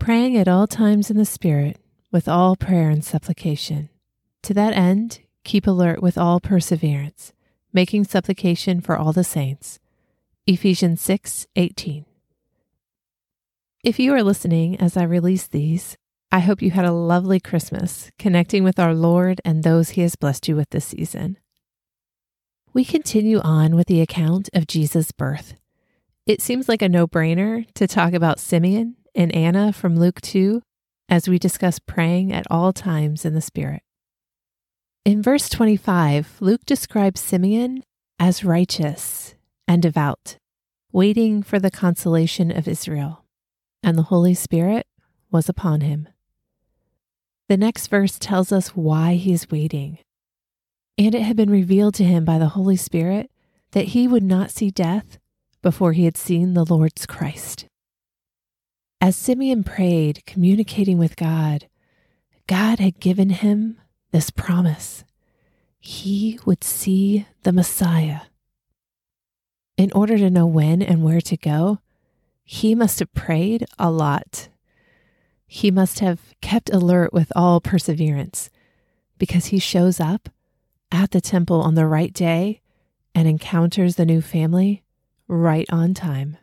Praying at all times in the Spirit, with all prayer and supplication. To that end, keep alert with all perseverance, making supplication for all the saints. Ephesians 6 18. If you are listening as I release these, I hope you had a lovely Christmas, connecting with our Lord and those He has blessed you with this season. We continue on with the account of Jesus' birth. It seems like a no brainer to talk about Simeon and Anna from Luke 2 as we discuss praying at all times in the Spirit. In verse 25, Luke describes Simeon as righteous and devout, waiting for the consolation of Israel, and the Holy Spirit was upon him. The next verse tells us why he is waiting. And it had been revealed to him by the Holy Spirit that he would not see death before he had seen the Lord's Christ. As Simeon prayed, communicating with God, God had given him this promise he would see the Messiah. In order to know when and where to go, he must have prayed a lot. He must have kept alert with all perseverance because he shows up at the temple on the right day and encounters the new family right on time.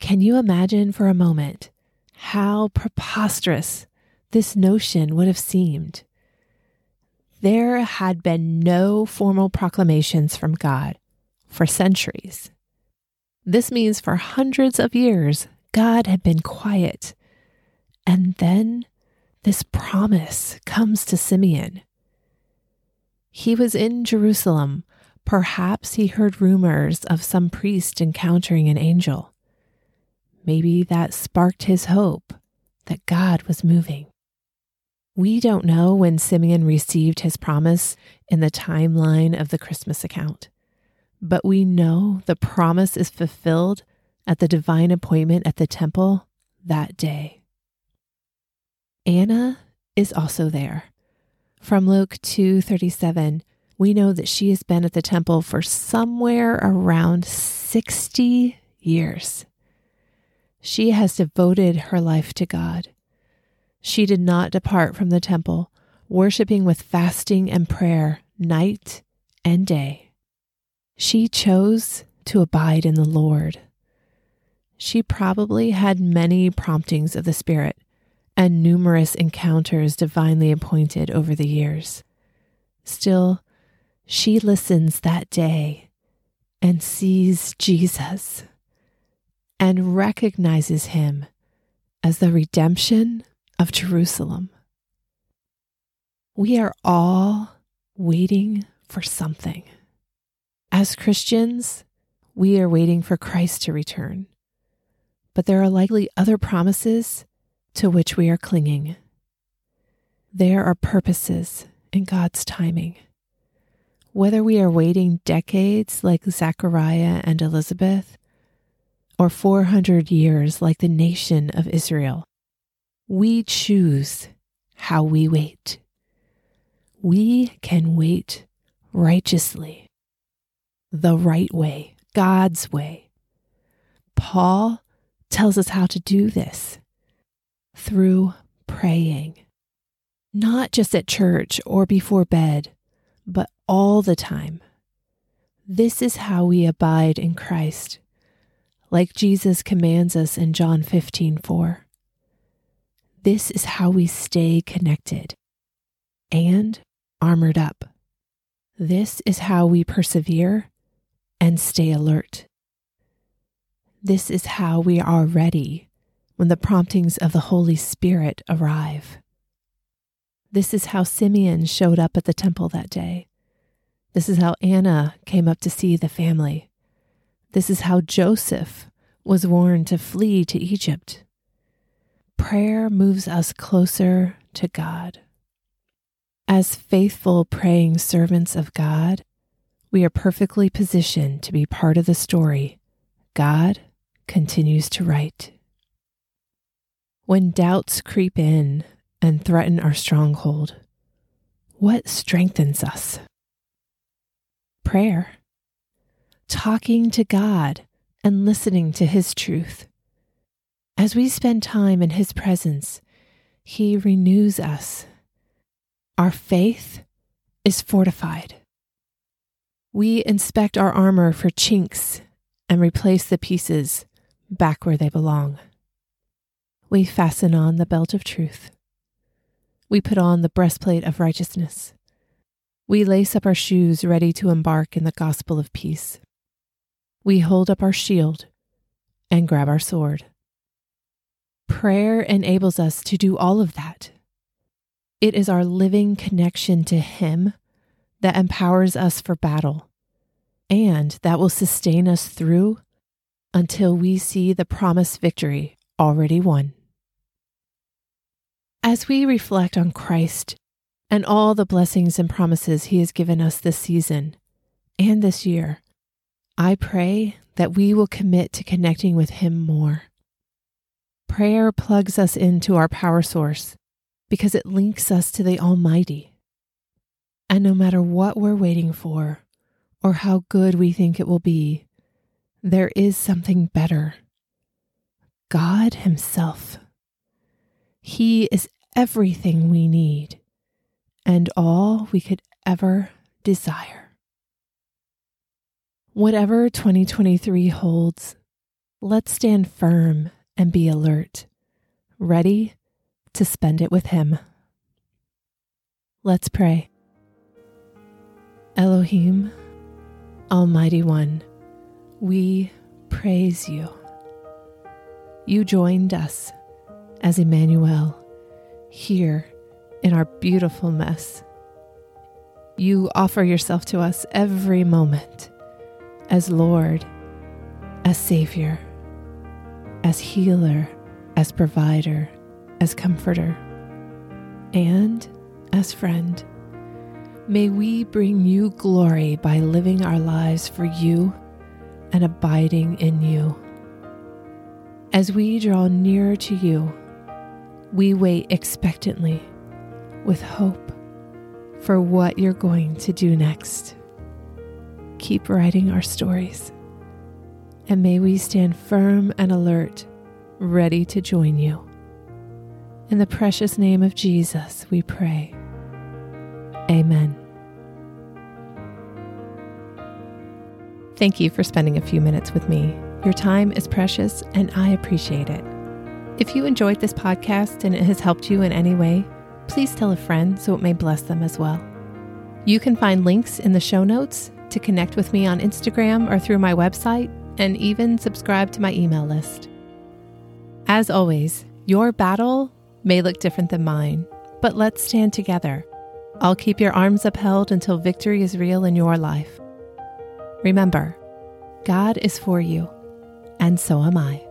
Can you imagine for a moment how preposterous this notion would have seemed? There had been no formal proclamations from God for centuries. This means for hundreds of years, God had been quiet. And then this promise comes to Simeon. He was in Jerusalem. Perhaps he heard rumors of some priest encountering an angel. Maybe that sparked his hope that God was moving. We don't know when Simeon received his promise in the timeline of the Christmas account, but we know the promise is fulfilled at the divine appointment at the temple that day. Anna is also there. From Luke 2:37, we know that she has been at the temple for somewhere around 60 years. She has devoted her life to God. She did not depart from the temple, worshiping with fasting and prayer night and day. She chose to abide in the Lord. She probably had many promptings of the Spirit and numerous encounters divinely appointed over the years. Still, she listens that day and sees Jesus and recognizes him as the redemption of Jerusalem. We are all waiting for something. As Christians, we are waiting for Christ to return, but there are likely other promises to which we are clinging. There are purposes in God's timing. Whether we are waiting decades like Zechariah and Elizabeth, or 400 years like the nation of Israel. We choose how we wait. We can wait righteously, the right way, God's way. Paul tells us how to do this through praying, not just at church or before bed, but all the time. This is how we abide in Christ like Jesus commands us in John 15 4. This is how we stay connected and armored up. This is how we persevere and stay alert. This is how we are ready when the promptings of the Holy Spirit arrive. This is how Simeon showed up at the temple that day. This is how Anna came up to see the family. This is how Joseph was warned to flee to Egypt. Prayer moves us closer to God. As faithful praying servants of God, we are perfectly positioned to be part of the story God continues to write. When doubts creep in and threaten our stronghold, what strengthens us? Prayer, talking to God and listening to His truth. As we spend time in His presence, He renews us. Our faith is fortified. We inspect our armor for chinks and replace the pieces back where they belong. We fasten on the belt of truth. We put on the breastplate of righteousness. We lace up our shoes ready to embark in the gospel of peace. We hold up our shield and grab our sword. Prayer enables us to do all of that. It is our living connection to Him that empowers us for battle and that will sustain us through until we see the promised victory already won. As we reflect on Christ and all the blessings and promises He has given us this season and this year, I pray that we will commit to connecting with Him more. Prayer plugs us into our power source because it links us to the Almighty. And no matter what we're waiting for or how good we think it will be, there is something better God Himself. He is everything we need and all we could ever desire. Whatever 2023 holds, let's stand firm and be alert, ready to spend it with Him. Let's pray. Elohim, Almighty One, we praise you. You joined us as Emmanuel here in our beautiful mess. You offer yourself to us every moment as Lord, as Savior, as healer, as provider, as comforter, and as friend. May we bring you glory by living our lives for you and abiding in you. As we draw nearer to you, we wait expectantly with hope for what you're going to do next keep writing our stories. And may we stand firm and alert, ready to join you. In the precious name of Jesus, we pray. Amen. Thank you for spending a few minutes with me. Your time is precious, and I appreciate it. If you enjoyed this podcast and it has helped you in any way, please tell a friend so it may bless them as well. You can find links in the show notes to connect with me on Instagram or through my website, and even subscribe to my email list. As always, your battle may look different than mine, but let's stand together. I'll keep your arms upheld until victory is real in your life. Remember, God is for you, and so am I.